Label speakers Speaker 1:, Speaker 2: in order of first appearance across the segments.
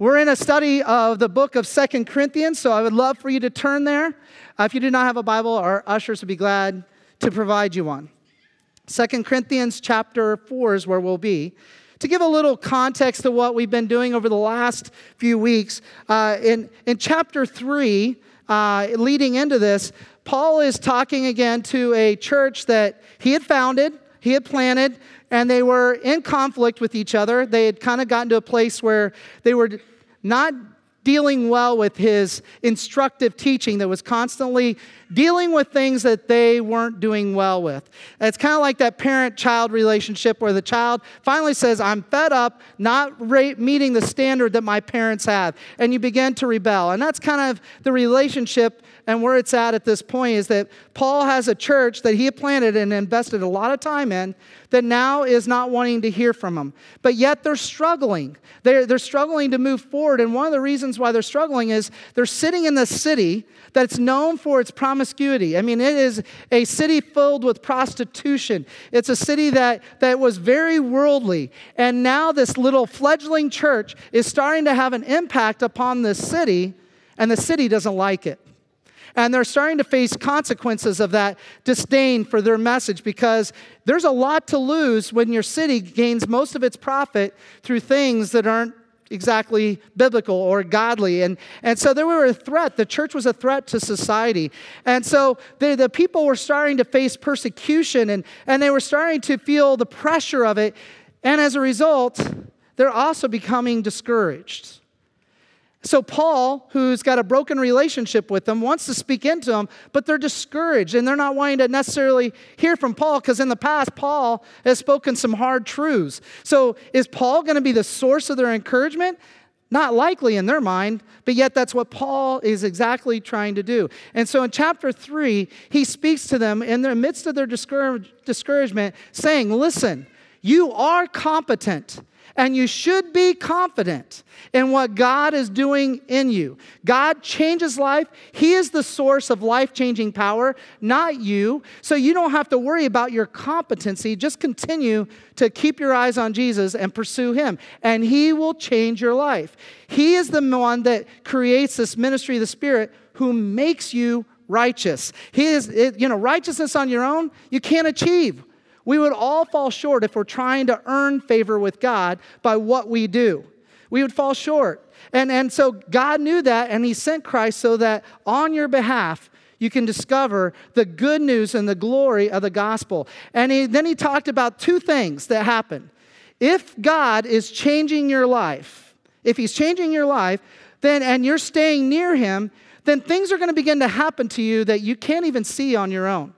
Speaker 1: We're in a study of the book of Second Corinthians, so I would love for you to turn there. Uh, if you do not have a Bible, our ushers would be glad to provide you one. Second Corinthians chapter 4 is where we'll be. To give a little context to what we've been doing over the last few weeks, uh, in, in chapter 3, uh, leading into this, Paul is talking again to a church that he had founded, he had planted, and they were in conflict with each other. They had kind of gotten to a place where they were not dealing well with his instructive teaching that was constantly dealing with things that they weren't doing well with. It's kind of like that parent child relationship where the child finally says, I'm fed up not meeting the standard that my parents have. And you begin to rebel. And that's kind of the relationship and where it's at at this point is that Paul has a church that he planted and invested a lot of time in that now is not wanting to hear from him. But yet they're struggling. They're, they're struggling to move forward. And one of the reasons why they're struggling is they're sitting in the city that's known for its promiscuity. I mean, it is a city filled with prostitution. It's a city that, that was very worldly. And now this little fledgling church is starting to have an impact upon this city, and the city doesn't like it. And they're starting to face consequences of that disdain for their message because there's a lot to lose when your city gains most of its profit through things that aren't exactly biblical or godly. And, and so they were a threat. The church was a threat to society. And so the, the people were starting to face persecution and, and they were starting to feel the pressure of it. And as a result, they're also becoming discouraged. So, Paul, who's got a broken relationship with them, wants to speak into them, but they're discouraged and they're not wanting to necessarily hear from Paul because in the past, Paul has spoken some hard truths. So, is Paul going to be the source of their encouragement? Not likely in their mind, but yet that's what Paul is exactly trying to do. And so in chapter three, he speaks to them in the midst of their discouragement, saying, Listen, you are competent and you should be confident in what God is doing in you. God changes life. He is the source of life changing power, not you. So you don't have to worry about your competency. Just continue to keep your eyes on Jesus and pursue Him, and He will change your life. He is the one that creates this ministry of the Spirit who makes you righteous. He is, you know, righteousness on your own, you can't achieve. We would all fall short if we're trying to earn favor with God by what we do. We would fall short. And, and so God knew that, and He sent Christ so that on your behalf, you can discover the good news and the glory of the gospel. And he, then he talked about two things that happen. If God is changing your life, if He's changing your life, then and you're staying near Him, then things are going to begin to happen to you that you can't even see on your own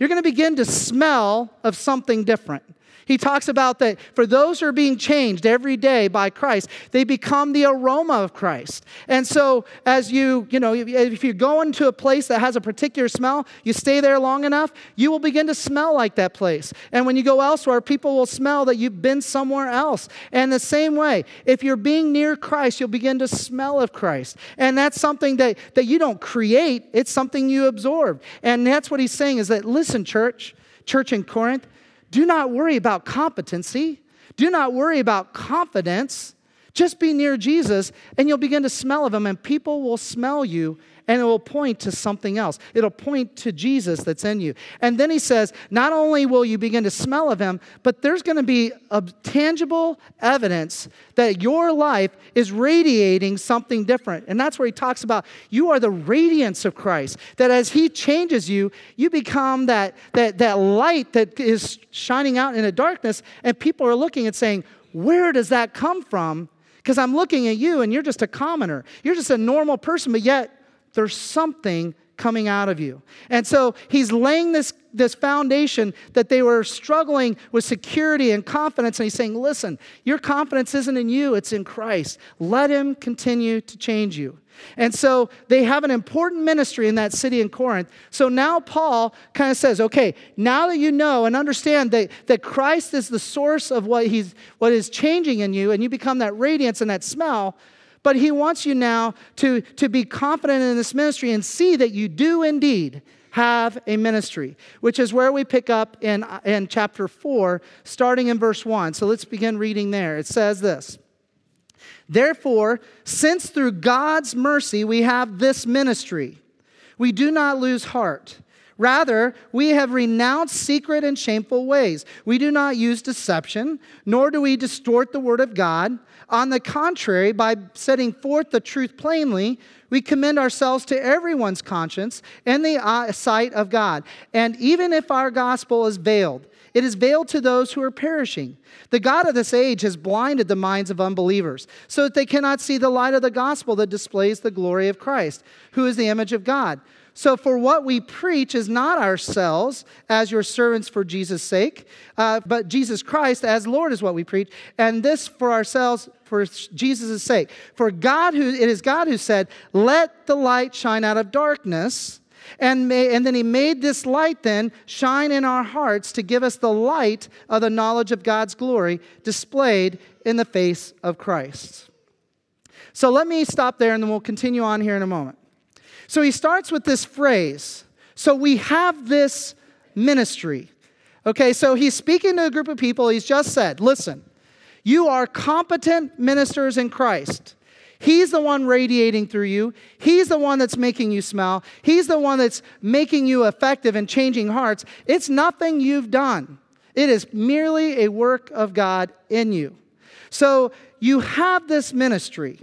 Speaker 1: you're going to begin to smell of something different. He talks about that for those who are being changed every day by Christ, they become the aroma of Christ. And so, as you, you know, if you go into a place that has a particular smell, you stay there long enough, you will begin to smell like that place. And when you go elsewhere, people will smell that you've been somewhere else. And the same way, if you're being near Christ, you'll begin to smell of Christ. And that's something that, that you don't create, it's something you absorb. And that's what he's saying is that, listen, church, church in Corinth, do not worry about competency. Do not worry about confidence. Just be near Jesus and you'll begin to smell of him, and people will smell you and it will point to something else. It'll point to Jesus that's in you. And then he says, not only will you begin to smell of him, but there's going to be a tangible evidence that your life is radiating something different. And that's where he talks about you are the radiance of Christ. That as he changes you, you become that, that, that light that is shining out in the darkness, and people are looking and saying, Where does that come from? Because I'm looking at you and you're just a commoner. You're just a normal person, but yet there's something coming out of you. And so he's laying this, this foundation that they were struggling with security and confidence. And he's saying, listen, your confidence isn't in you, it's in Christ. Let him continue to change you. And so they have an important ministry in that city in Corinth. So now Paul kind of says, okay, now that you know and understand that, that Christ is the source of what, he's, what is changing in you, and you become that radiance and that smell, but he wants you now to, to be confident in this ministry and see that you do indeed have a ministry, which is where we pick up in, in chapter 4, starting in verse 1. So let's begin reading there. It says this Therefore, since through God's mercy we have this ministry, we do not lose heart. Rather, we have renounced secret and shameful ways. We do not use deception, nor do we distort the word of God. On the contrary, by setting forth the truth plainly, we commend ourselves to everyone's conscience in the uh, sight of God. And even if our gospel is veiled, it is veiled to those who are perishing. The God of this age has blinded the minds of unbelievers so that they cannot see the light of the gospel that displays the glory of Christ, who is the image of God. So, for what we preach is not ourselves as your servants for Jesus' sake, uh, but Jesus Christ as Lord is what we preach, and this for ourselves for Jesus' sake. For God, who it is God who said, "Let the light shine out of darkness." And, may, and then he made this light then shine in our hearts to give us the light of the knowledge of God's glory displayed in the face of Christ. So let me stop there and then we'll continue on here in a moment. So he starts with this phrase. So we have this ministry. Okay, so he's speaking to a group of people. He's just said, listen, you are competent ministers in Christ. He's the one radiating through you. He's the one that's making you smile. He's the one that's making you effective and changing hearts. It's nothing you've done, it is merely a work of God in you. So you have this ministry.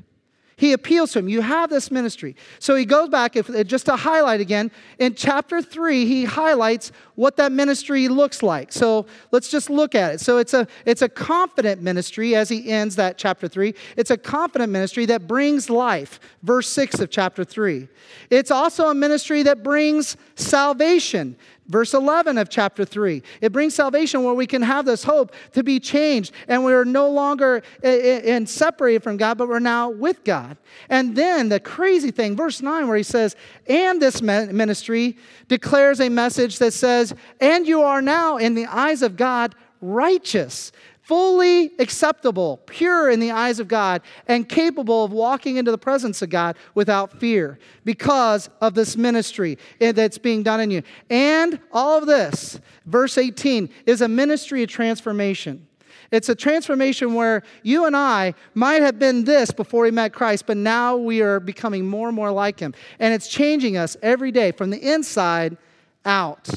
Speaker 1: He appeals to him. You have this ministry. So he goes back, if, uh, just to highlight again, in chapter three, he highlights what that ministry looks like. So let's just look at it. So it's a, it's a confident ministry as he ends that chapter three. It's a confident ministry that brings life, verse six of chapter three. It's also a ministry that brings salvation. Verse 11 of chapter 3. It brings salvation where we can have this hope to be changed and we're no longer and separated from God, but we're now with God. And then the crazy thing, verse 9, where he says, and this ministry declares a message that says, and you are now in the eyes of God righteous fully acceptable, pure in the eyes of God, and capable of walking into the presence of God without fear because of this ministry that's being done in you. And all of this, verse 18, is a ministry of transformation. It's a transformation where you and I might have been this before we met Christ, but now we are becoming more and more like Him. And it's changing us every day from the inside out.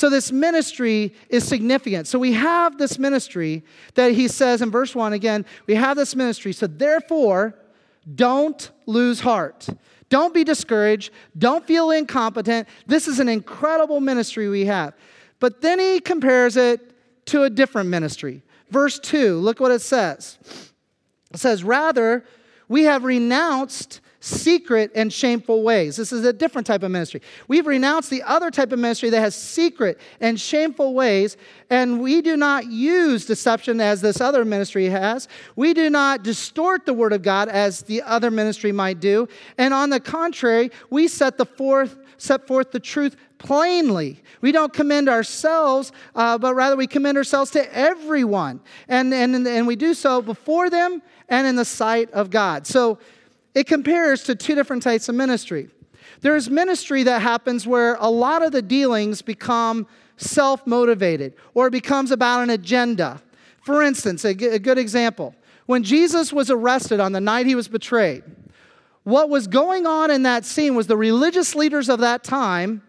Speaker 1: So, this ministry is significant. So, we have this ministry that he says in verse 1 again, we have this ministry. So, therefore, don't lose heart. Don't be discouraged. Don't feel incompetent. This is an incredible ministry we have. But then he compares it to a different ministry. Verse 2, look what it says. It says, Rather, we have renounced secret and shameful ways. This is a different type of ministry. We've renounced the other type of ministry that has secret and shameful ways, and we do not use deception as this other ministry has. We do not distort the word of God as the other ministry might do. And on the contrary, we set the forth set forth the truth plainly. We don't commend ourselves, uh, but rather we commend ourselves to everyone. And, and, and we do so before them and in the sight of God. So it compares to two different types of ministry. There's ministry that happens where a lot of the dealings become self motivated or it becomes about an agenda. For instance, a, g- a good example when Jesus was arrested on the night he was betrayed, what was going on in that scene was the religious leaders of that time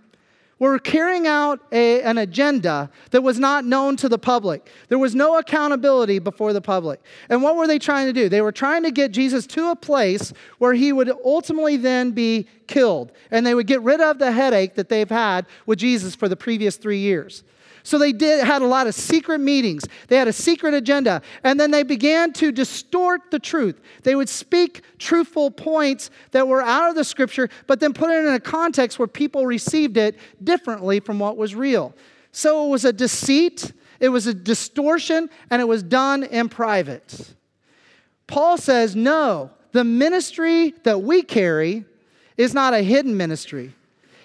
Speaker 1: were carrying out a, an agenda that was not known to the public. There was no accountability before the public. And what were they trying to do? They were trying to get Jesus to a place where he would ultimately then be killed. And they would get rid of the headache that they've had with Jesus for the previous three years. So they did had a lot of secret meetings. They had a secret agenda, and then they began to distort the truth. They would speak truthful points that were out of the scripture, but then put it in a context where people received it differently from what was real. So it was a deceit, it was a distortion, and it was done in private. Paul says, "No, the ministry that we carry is not a hidden ministry."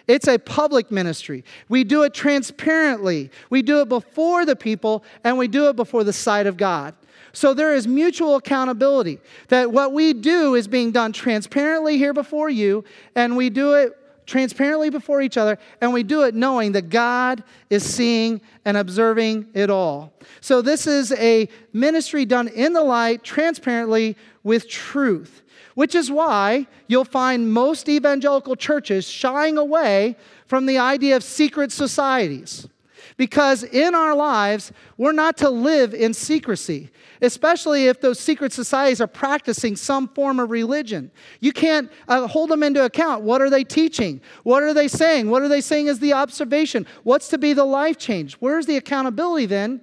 Speaker 1: It's a public ministry. We do it transparently. We do it before the people and we do it before the sight of God. So there is mutual accountability that what we do is being done transparently here before you and we do it transparently before each other, and we do it knowing that God is seeing and observing it all. So, this is a ministry done in the light, transparently, with truth, which is why you'll find most evangelical churches shying away from the idea of secret societies. Because in our lives, we're not to live in secrecy, especially if those secret societies are practicing some form of religion. You can't uh, hold them into account. What are they teaching? What are they saying? What are they saying is the observation? What's to be the life change? Where's the accountability then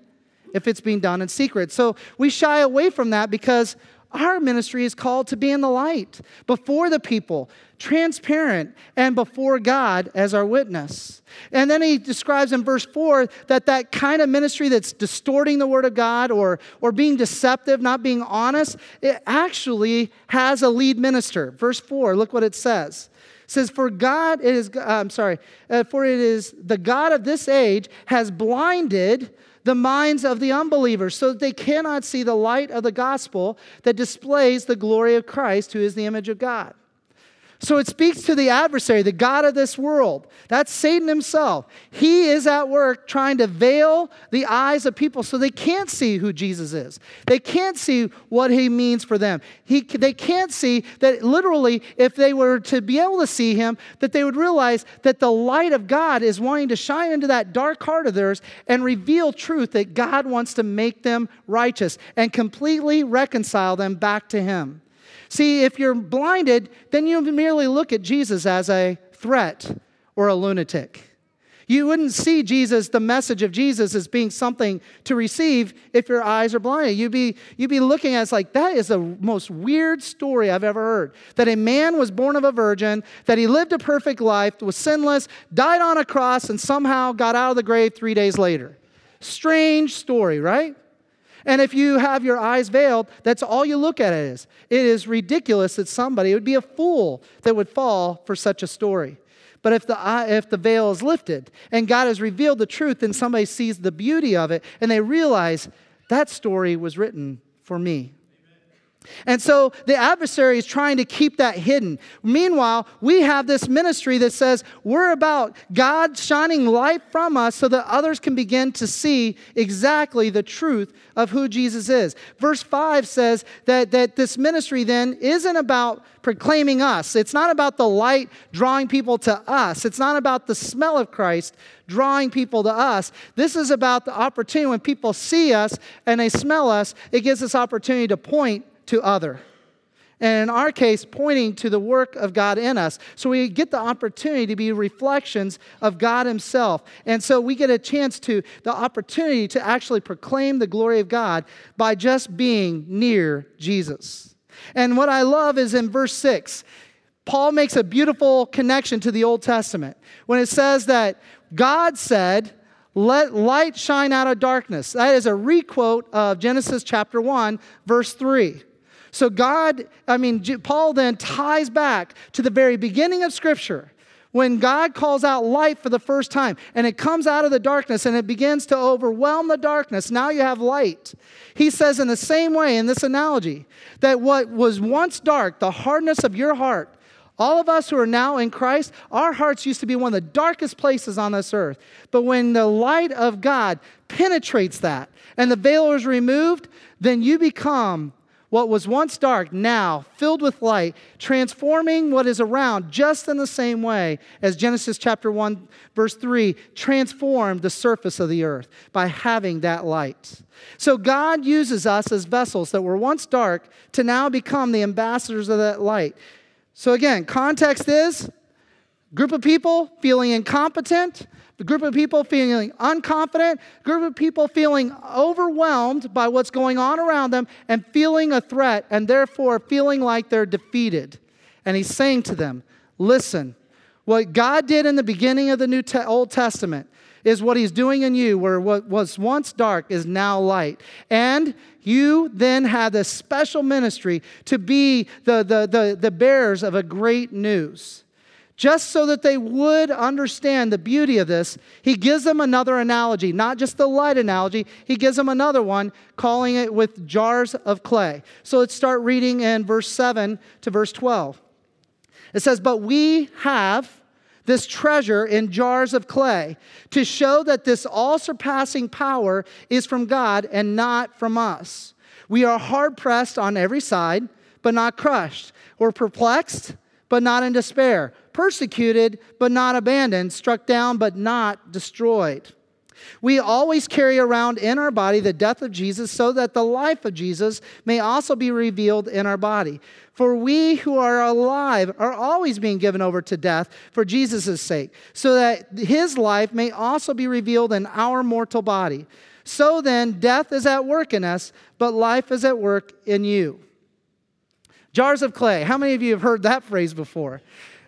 Speaker 1: if it's being done in secret? So we shy away from that because our ministry is called to be in the light before the people, transparent, and before God as our witness. And then he describes in verse 4 that that kind of ministry that's distorting the word of God or, or being deceptive, not being honest, it actually has a lead minister. Verse 4, look what it says. It says, For God is, uh, I'm sorry, uh, for it is the God of this age has blinded the minds of the unbelievers so that they cannot see the light of the gospel that displays the glory of Christ, who is the image of God. So it speaks to the adversary, the God of this world. That's Satan himself. He is at work trying to veil the eyes of people so they can't see who Jesus is. They can't see what he means for them. He, they can't see that literally, if they were to be able to see him, that they would realize that the light of God is wanting to shine into that dark heart of theirs and reveal truth that God wants to make them righteous and completely reconcile them back to him. See, if you're blinded, then you merely look at Jesus as a threat or a lunatic. You wouldn't see Jesus, the message of Jesus, as being something to receive if your eyes are blinded. You'd be, you'd be looking at it like, that is the most weird story I've ever heard. That a man was born of a virgin, that he lived a perfect life, was sinless, died on a cross, and somehow got out of the grave three days later. Strange story, right? And if you have your eyes veiled, that's all you look at it is. It is ridiculous that somebody, it would be a fool that would fall for such a story. But if the, if the veil is lifted and God has revealed the truth, then somebody sees the beauty of it and they realize that story was written for me. And so the adversary is trying to keep that hidden. Meanwhile, we have this ministry that says we're about God shining light from us so that others can begin to see exactly the truth of who Jesus is. Verse 5 says that, that this ministry then isn't about proclaiming us, it's not about the light drawing people to us, it's not about the smell of Christ drawing people to us. This is about the opportunity when people see us and they smell us, it gives us opportunity to point to other. And in our case, pointing to the work of God in us. So we get the opportunity to be reflections of God Himself. And so we get a chance to, the opportunity to actually proclaim the glory of God by just being near Jesus. And what I love is in verse 6, Paul makes a beautiful connection to the Old Testament when it says that God said, let light shine out of darkness. That is a requote of Genesis chapter 1, verse 3. So, God, I mean, Paul then ties back to the very beginning of Scripture when God calls out light for the first time and it comes out of the darkness and it begins to overwhelm the darkness. Now you have light. He says, in the same way, in this analogy, that what was once dark, the hardness of your heart, all of us who are now in Christ, our hearts used to be one of the darkest places on this earth. But when the light of God penetrates that and the veil is removed, then you become what was once dark, now filled with light, transforming what is around just in the same way as Genesis chapter 1, verse 3 transformed the surface of the earth by having that light. So God uses us as vessels that were once dark to now become the ambassadors of that light. So again, context is group of people feeling incompetent, a group of people feeling unconfident, group of people feeling overwhelmed by what's going on around them and feeling a threat and therefore feeling like they're defeated. And he's saying to them, listen, what God did in the beginning of the New Te- Old Testament is what he's doing in you, where what was once dark is now light. And you then had this special ministry to be the, the, the, the bearers of a great news. Just so that they would understand the beauty of this, he gives them another analogy, not just the light analogy, he gives them another one, calling it with jars of clay. So let's start reading in verse 7 to verse 12. It says, But we have this treasure in jars of clay to show that this all surpassing power is from God and not from us. We are hard pressed on every side, but not crushed. We're perplexed, but not in despair. Persecuted, but not abandoned. Struck down, but not destroyed. We always carry around in our body the death of Jesus so that the life of Jesus may also be revealed in our body. For we who are alive are always being given over to death for Jesus' sake, so that his life may also be revealed in our mortal body. So then, death is at work in us, but life is at work in you. Jars of clay. How many of you have heard that phrase before?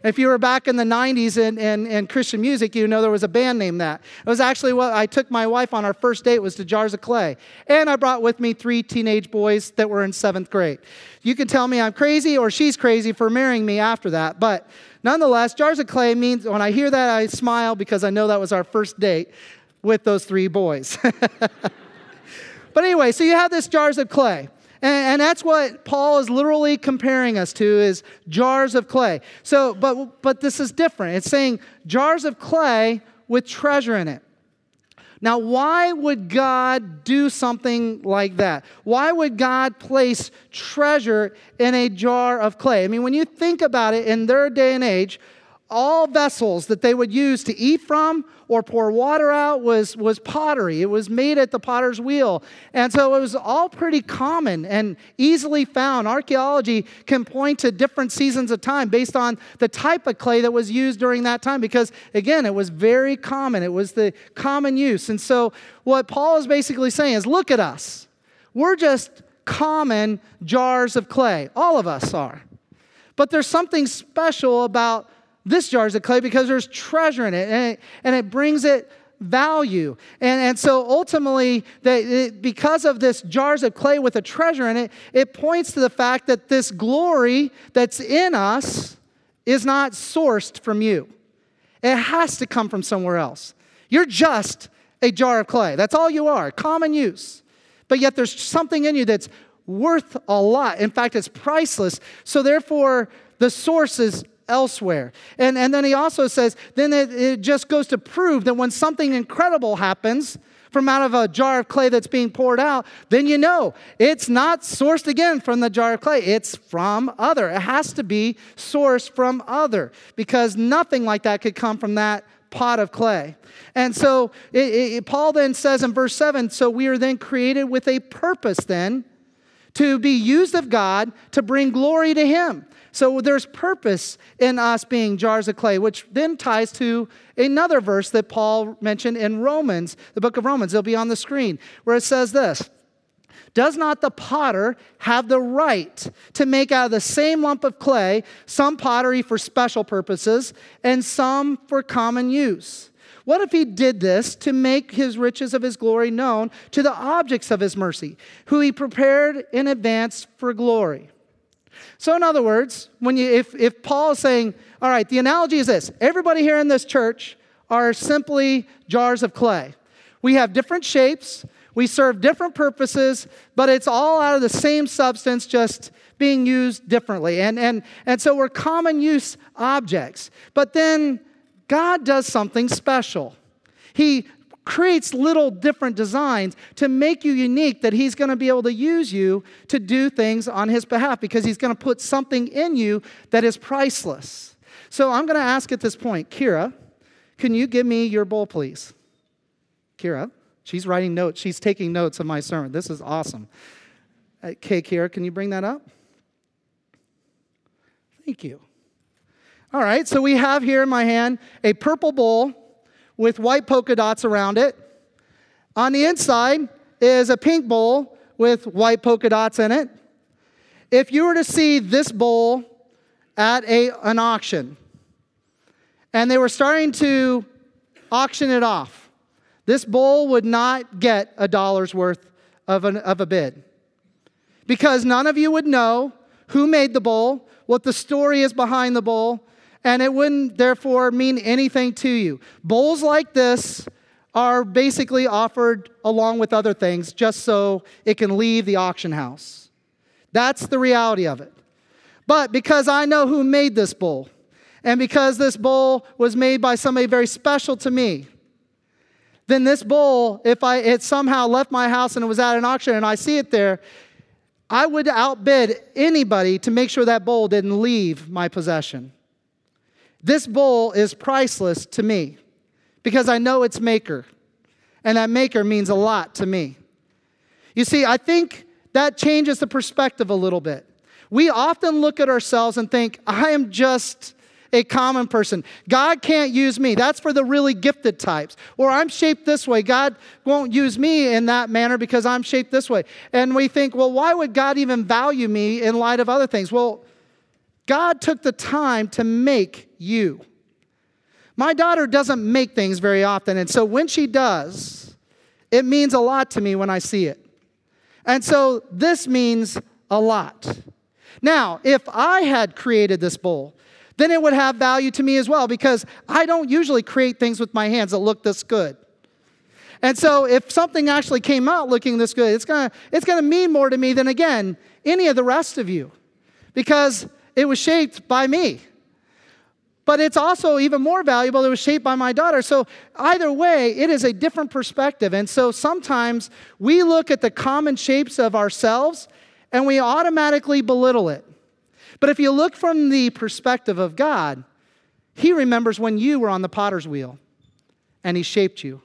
Speaker 1: If you were back in the 90s in, in, in, Christian music, you know there was a band named that. It was actually what I took my wife on our first date was to Jars of Clay. And I brought with me three teenage boys that were in seventh grade. You can tell me I'm crazy or she's crazy for marrying me after that. But nonetheless, Jars of Clay means when I hear that, I smile because I know that was our first date with those three boys. but anyway, so you have this Jars of Clay. And, and, that's what Paul is literally comparing us to is jars of clay. So, but, but this is different. It's saying jars of clay with treasure in it. Now, why would God do something like that? Why would God place treasure in a jar of clay? I mean, when you think about it in their day and age, all vessels that they would use to eat from or pour water out was, was pottery. It was made at the potter's wheel. And so it was all pretty common and easily found. Archaeology can point to different seasons of time based on the type of clay that was used during that time because, again, it was very common. It was the common use. And so what Paul is basically saying is look at us. We're just common jars of clay. All of us are. But there's something special about this jar is of clay because there's treasure in it and it, and it brings it value. And, and so ultimately, that because of this jars of clay with a treasure in it, it points to the fact that this glory that's in us is not sourced from you. It has to come from somewhere else. You're just a jar of clay. That's all you are, common use. But yet there's something in you that's worth a lot. In fact, it's priceless. So therefore, the source is elsewhere. And, and then he also says, then it, it just goes to prove that when something incredible happens, from out of a jar of clay that's being poured out, then you know it's not sourced again from the jar of clay. It's from other. It has to be sourced from other because nothing like that could come from that pot of clay. And so it, it, Paul then says in verse 7 so we are then created with a purpose then to be used of God to bring glory to Him. So there's purpose in us being jars of clay, which then ties to another verse that Paul mentioned in Romans, the book of Romans. It'll be on the screen, where it says this. Does not the potter have the right to make out of the same lump of clay some pottery for special purposes and some for common use? What if he did this to make his riches of his glory known to the objects of his mercy, who he prepared in advance for glory? So, in other words, when you, if, if Paul is saying, all right, the analogy is this everybody here in this church are simply jars of clay. We have different shapes, we serve different purposes, but it's all out of the same substance, just being used differently. And, and, and so we're common use objects. But then God does something special. He creates little different designs to make you unique that he's going to be able to use you to do things on his behalf because he's going to put something in you that is priceless. So I'm going to ask at this point, Kira, can you give me your bowl, please? Kira, she's writing notes. She's taking notes of my sermon. This is awesome. Uh, okay, Kira, can you bring that up? Thank you. All right, so we have here in my hand a purple bowl with white polka dots around it. On the inside is a pink bowl with white polka dots in it. If you were to see this bowl at a, an auction and they were starting to auction it off, this bowl would not get a dollar's worth of, an, of a bid because none of you would know who made the bowl, what the story is behind the bowl, and it wouldn't therefore mean anything to you. Bowls like this are basically offered along with other things just so it can leave the auction house. That's the reality of it. But because I know who made this bowl, and because this bowl was made by somebody very special to me, then this bowl, if I had somehow left my house and it was at an auction and I see it there, I would outbid anybody to make sure that bowl didn't leave my possession. This bowl is priceless to me because I know its maker, and that maker means a lot to me. You see, I think that changes the perspective a little bit. We often look at ourselves and think, I am just a common person. God can't use me. That's for the really gifted types. Or I'm shaped this way. God won't use me in that manner because I'm shaped this way. And we think, well, why would God even value me in light of other things? Well, God took the time to make you. My daughter doesn't make things very often. And so when she does, it means a lot to me when I see it. And so this means a lot. Now, if I had created this bowl, then it would have value to me as well because I don't usually create things with my hands that look this good. And so if something actually came out looking this good, it's going to it's going to mean more to me than again any of the rest of you because it was shaped by me. But it's also even more valuable it was shaped by my daughter. So either way, it is a different perspective. And so sometimes we look at the common shapes of ourselves and we automatically belittle it. But if you look from the perspective of God, He remembers when you were on the potter's wheel and He shaped you.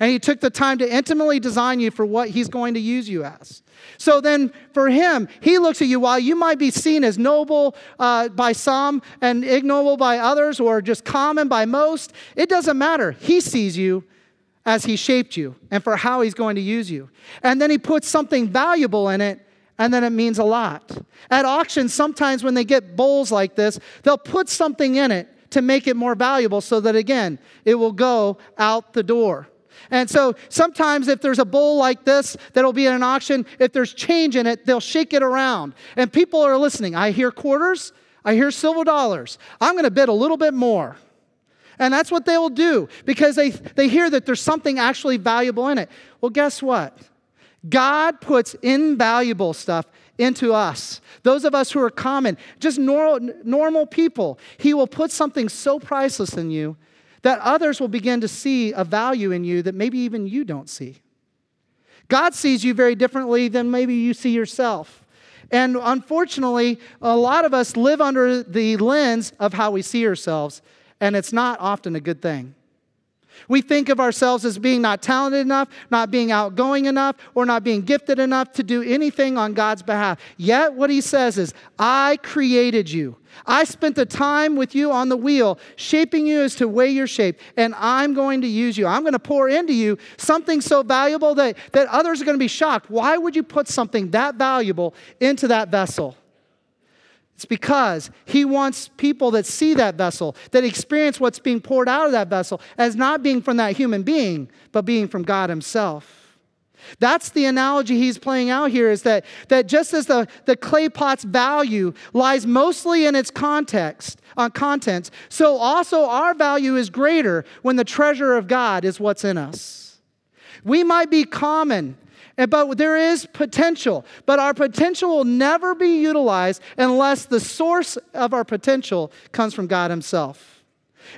Speaker 1: And He took the time to intimately design you for what He's going to use you as. So then, for Him, He looks at you while you might be seen as noble uh, by some and ignoble by others, or just common by most. It doesn't matter. He sees you as He shaped you and for how He's going to use you. And then He puts something valuable in it and then it means a lot. At auctions, sometimes when they get bowls like this, they'll put something in it to make it more valuable so that, again, it will go out the door. And so sometimes if there's a bowl like this that'll be at an auction, if there's change in it, they'll shake it around. And people are listening. I hear quarters, I hear silver dollars. I'm going to bid a little bit more. And that's what they will do because they, they hear that there's something actually valuable in it. Well, guess what? God puts invaluable stuff into us. Those of us who are common, just normal, normal people, He will put something so priceless in you that others will begin to see a value in you that maybe even you don't see. God sees you very differently than maybe you see yourself. And unfortunately, a lot of us live under the lens of how we see ourselves, and it's not often a good thing. We think of ourselves as being not talented enough, not being outgoing enough, or not being gifted enough to do anything on God's behalf. Yet, what he says is, I created you. I spent the time with you on the wheel, shaping you as to way your shape, and I'm going to use you. I'm going to pour into you something so valuable that, that others are going to be shocked. Why would you put something that valuable into that vessel? It's because he wants people that see that vessel, that experience what's being poured out of that vessel as not being from that human being, but being from God himself. That's the analogy he's playing out here is that, that just as the, the clay pot's value lies mostly in its context, on uh, contents, so also our value is greater when the treasure of God is what's in us. We might be common Eh, but there is potential, but our potential will never be utilized unless the source of our potential comes from God Himself.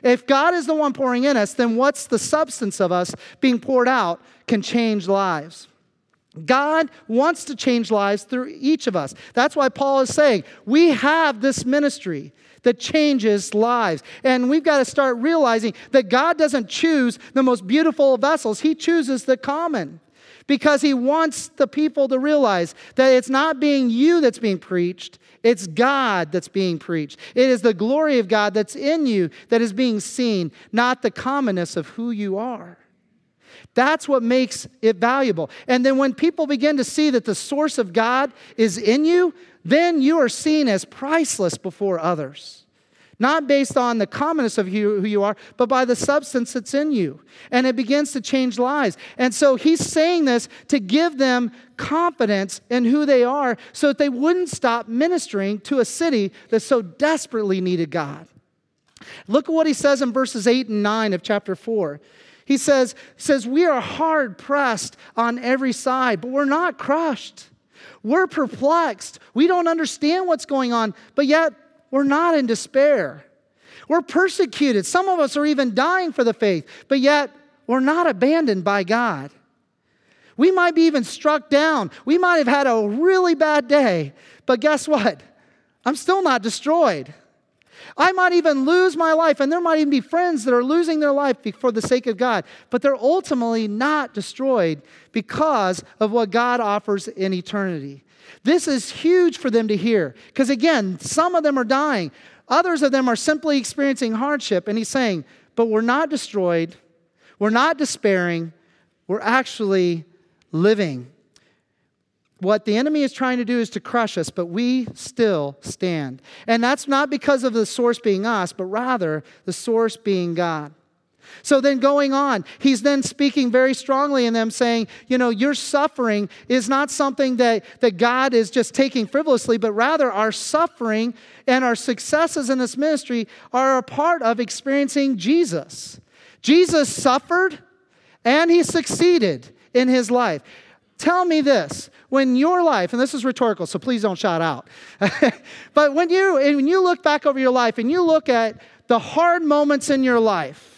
Speaker 1: If God is the one pouring in us, then what's the substance of us being poured out can change lives. God wants to change lives through each of us. That's why Paul is saying we have this ministry that changes lives. And we've got to start realizing that God doesn't choose the most beautiful vessels, He chooses the common because he wants the people to realize that it's not being you that's being preached, it's God that's being preached. It is the glory of God that's in you that is being seen, not the commonness of who you are. That's what makes it valuable. And then when people begin to see that the source of God is in you, then you are seen as priceless before others not based on the commonness of who you are, but by the substance that's in you. And it begins to change lives. And so he's saying this to give them confidence in who they are so that they wouldn't stop ministering to a city that so desperately needed God. Look at what he says in verses 8 and 9 of chapter 4. He says, says We are hard pressed on every side, but we're not crushed. We're perplexed. We don't understand what's going on, but yet we're not in despair. We're persecuted. Some of us are even dying for the faith, but yet we're not abandoned by God. We might be even struck down. We might have had a really bad day, but guess what? I'm still not destroyed. I might even lose my life, and there might even be friends that are losing their life for the sake of God, but they're ultimately not destroyed because of what God offers in eternity. This is huge for them to hear because, again, some of them are dying, others of them are simply experiencing hardship, and He's saying, But we're not destroyed, we're not despairing, we're actually living. What the enemy is trying to do is to crush us, but we still stand. And that's not because of the source being us, but rather the source being God. So then going on, he's then speaking very strongly in them, saying, you know, your suffering is not something that, that God is just taking frivolously, but rather our suffering and our successes in this ministry are a part of experiencing Jesus. Jesus suffered and he succeeded in his life. Tell me this when your life, and this is rhetorical, so please don't shout out, but when you, when you look back over your life and you look at the hard moments in your life,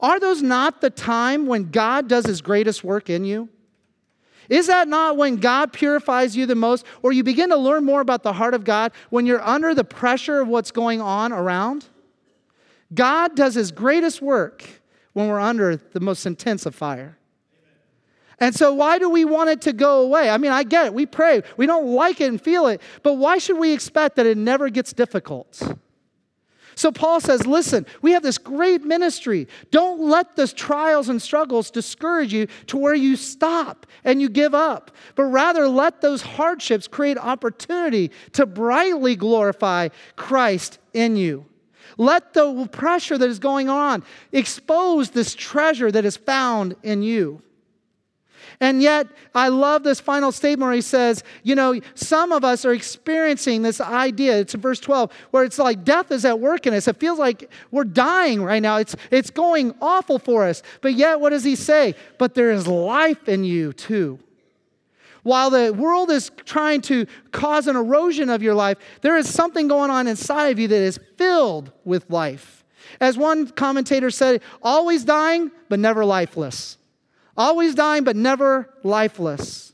Speaker 1: are those not the time when God does his greatest work in you? Is that not when God purifies you the most, or you begin to learn more about the heart of God when you're under the pressure of what's going on around? God does his greatest work when we're under the most intense of fire. And so, why do we want it to go away? I mean, I get it. We pray. We don't like it and feel it. But why should we expect that it never gets difficult? So, Paul says, listen, we have this great ministry. Don't let those trials and struggles discourage you to where you stop and you give up, but rather let those hardships create opportunity to brightly glorify Christ in you. Let the pressure that is going on expose this treasure that is found in you. And yet, I love this final statement where he says, you know, some of us are experiencing this idea. It's in verse 12, where it's like death is at work in us. It feels like we're dying right now. It's, it's going awful for us. But yet, what does he say? But there is life in you too. While the world is trying to cause an erosion of your life, there is something going on inside of you that is filled with life. As one commentator said, always dying, but never lifeless always dying, but never lifeless.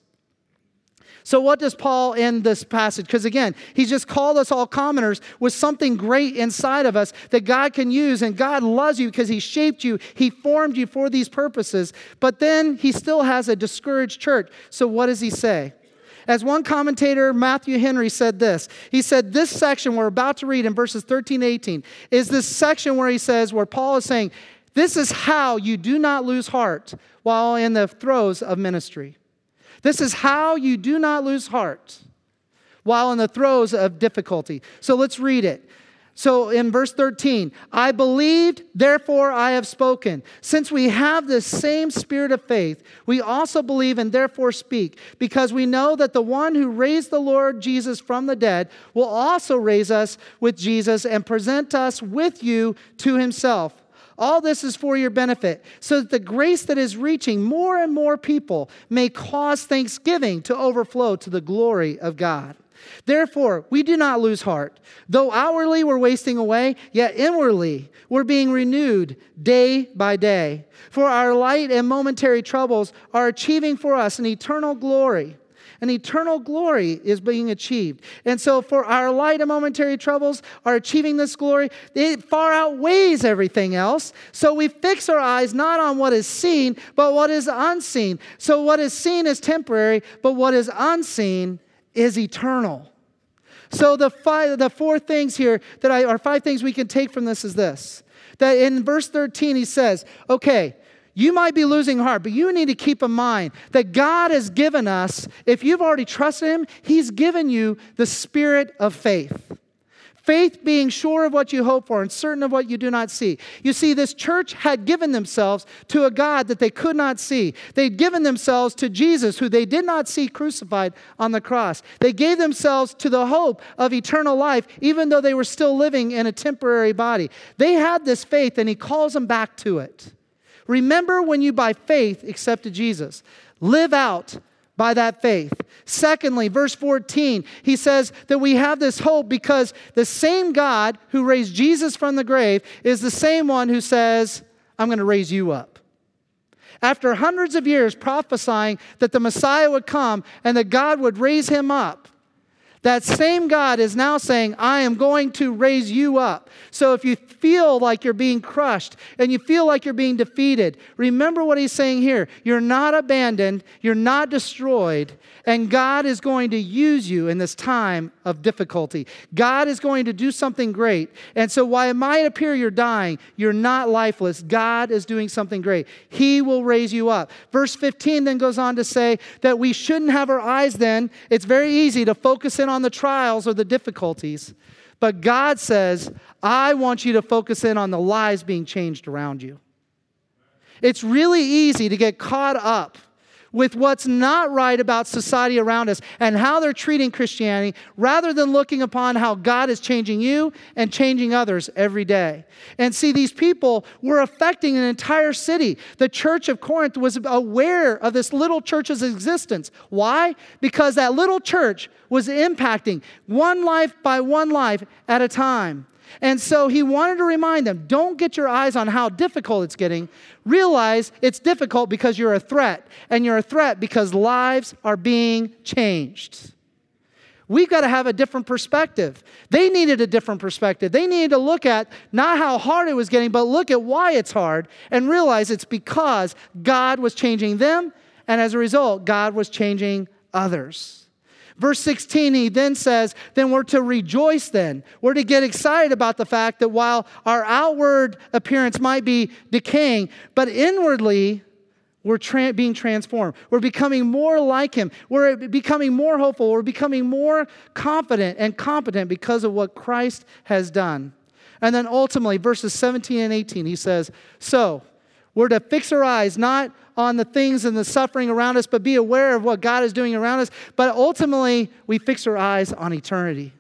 Speaker 1: So, what does Paul end this passage? Because again, he's just called us all commoners with something great inside of us that God can use, and God loves you because he shaped you, he formed you for these purposes. But then he still has a discouraged church. So, what does he say? As one commentator, Matthew Henry, said this He said, This section we're about to read in verses 13 18 is this section where he says, where Paul is saying, This is how you do not lose heart while in the throes of ministry. This is how you do not lose heart while in the throes of difficulty. So let's read it. So in verse 13, I believed, therefore I have spoken. Since we have the same spirit of faith, we also believe and therefore speak, because we know that the one who raised the Lord Jesus from the dead will also raise us with Jesus and present us with you to himself. All this is for your benefit, so that the grace that is reaching more and more people may cause thanksgiving to overflow to the glory of God. Therefore, we do not lose heart. Though outwardly we're wasting away, yet inwardly we're being renewed day by day. For our light and momentary troubles are achieving for us an eternal glory and eternal glory is being achieved. And so, for our light and momentary troubles are achieving this glory, it far outweighs everything else. So, we fix our eyes not on what is seen, but what is unseen. So, what is seen is temporary, but what is unseen is eternal. So, the, five, the four things here that I, are five things we can take from this is this that in verse 13 he says, okay, you might be losing heart, but you need to keep in mind that God has given us, if you've already trusted Him, He's given you the spirit of faith. Faith being sure of what you hope for and certain of what you do not see. You see, this church had given themselves to a God that they could not see. They'd given themselves to Jesus, who they did not see crucified on the cross. They gave themselves to the hope of eternal life, even though they were still living in a temporary body. They had this faith, and He calls them back to it. Remember when you by faith accepted Jesus. Live out by that faith. Secondly, verse 14, he says that we have this hope because the same God who raised Jesus from the grave is the same one who says, I'm going to raise you up. After hundreds of years prophesying that the Messiah would come and that God would raise him up, that same God is now saying, I am going to raise you up. So if you feel like you're being crushed and you feel like you're being defeated, remember what he's saying here. You're not abandoned, you're not destroyed, and God is going to use you in this time of difficulty. God is going to do something great. And so, while it might appear you're dying, you're not lifeless. God is doing something great. He will raise you up. Verse 15 then goes on to say that we shouldn't have our eyes then. It's very easy to focus in on the trials or the difficulties. But God says, I want you to focus in on the lives being changed around you. It's really easy to get caught up with what's not right about society around us and how they're treating Christianity rather than looking upon how God is changing you and changing others every day. And see, these people were affecting an entire city. The church of Corinth was aware of this little church's existence. Why? Because that little church was impacting one life by one life at a time. And so he wanted to remind them don't get your eyes on how difficult it's getting. Realize it's difficult because you're a threat, and you're a threat because lives are being changed. We've got to have a different perspective. They needed a different perspective. They needed to look at not how hard it was getting, but look at why it's hard and realize it's because God was changing them, and as a result, God was changing others. Verse 16, he then says, then we're to rejoice then. We're to get excited about the fact that while our outward appearance might be decaying, but inwardly, we're tra- being transformed. We're becoming more like him. We're becoming more hopeful. We're becoming more confident and competent because of what Christ has done. And then ultimately, verses 17 and 18, he says, So, we're to fix our eyes not on the things and the suffering around us, but be aware of what God is doing around us. But ultimately, we fix our eyes on eternity.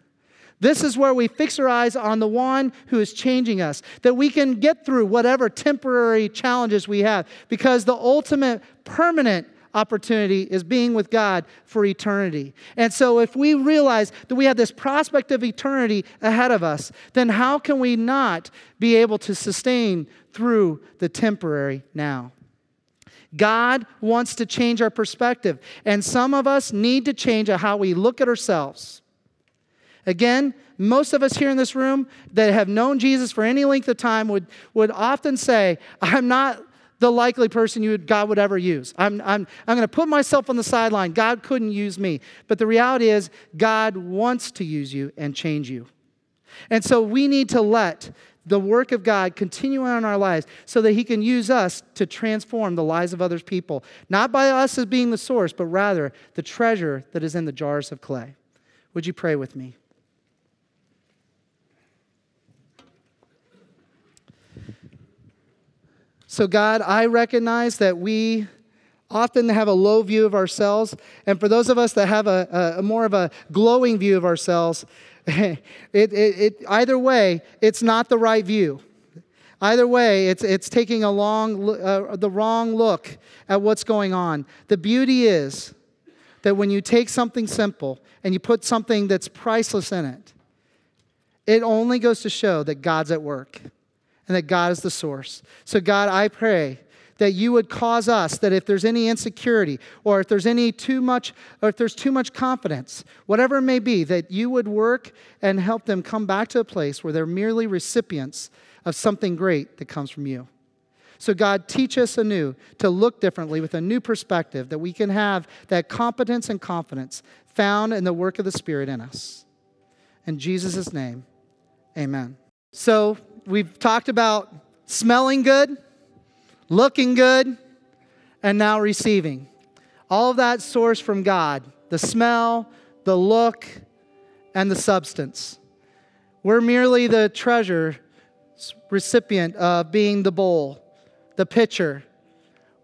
Speaker 1: This is where we fix our eyes on the one who is changing us, that we can get through whatever temporary challenges we have, because the ultimate permanent opportunity is being with God for eternity. And so, if we realize that we have this prospect of eternity ahead of us, then how can we not be able to sustain through the temporary now? God wants to change our perspective, and some of us need to change how we look at ourselves. Again, most of us here in this room that have known Jesus for any length of time would, would often say, I'm not the likely person you would, God would ever use. I'm, I'm, I'm going to put myself on the sideline. God couldn't use me. But the reality is, God wants to use you and change you. And so we need to let the work of God continue on in our lives so that He can use us to transform the lives of others people, not by us as being the source, but rather the treasure that is in the jars of clay. Would you pray with me? So, God, I recognize that we often have a low view of ourselves. And for those of us that have a, a more of a glowing view of ourselves, it, it, it, either way, it's not the right view. Either way, it's, it's taking a long, uh, the wrong look at what's going on. The beauty is that when you take something simple and you put something that's priceless in it, it only goes to show that God's at work and that God is the source. So, God, I pray that you would cause us that if there's any insecurity or if there's any too much or if there's too much confidence whatever it may be that you would work and help them come back to a place where they're merely recipients of something great that comes from you. So god teach us anew to look differently with a new perspective that we can have that competence and confidence found in the work of the spirit in us. In jesus' name amen. So we've talked about smelling good looking good, and now receiving. All of that source from God the smell, the look, and the substance. We're merely the treasure recipient of being the bowl, the pitcher.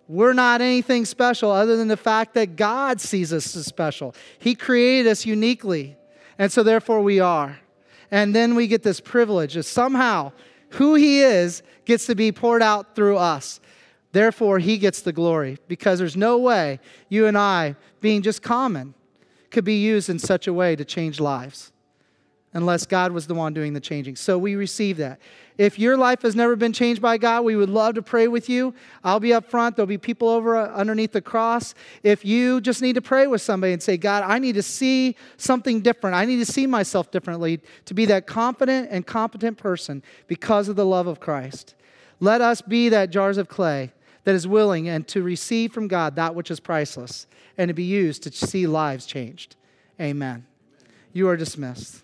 Speaker 1: We're not anything special other than the fact that God sees us as special. He created us uniquely, and so therefore we are. And then we get this privilege of somehow who He is gets to be poured out through us. Therefore, he gets the glory because there's no way you and I, being just common, could be used in such a way to change lives unless God was the one doing the changing. So we receive that. If your life has never been changed by God, we would love to pray with you. I'll be up front. There'll be people over uh, underneath the cross. If you just need to pray with somebody and say, God, I need to see something different, I need to see myself differently to be that confident and competent person because of the love of Christ. Let us be that jars of clay that is willing and to receive from God that which is priceless and to be used to see lives changed. Amen. You are dismissed.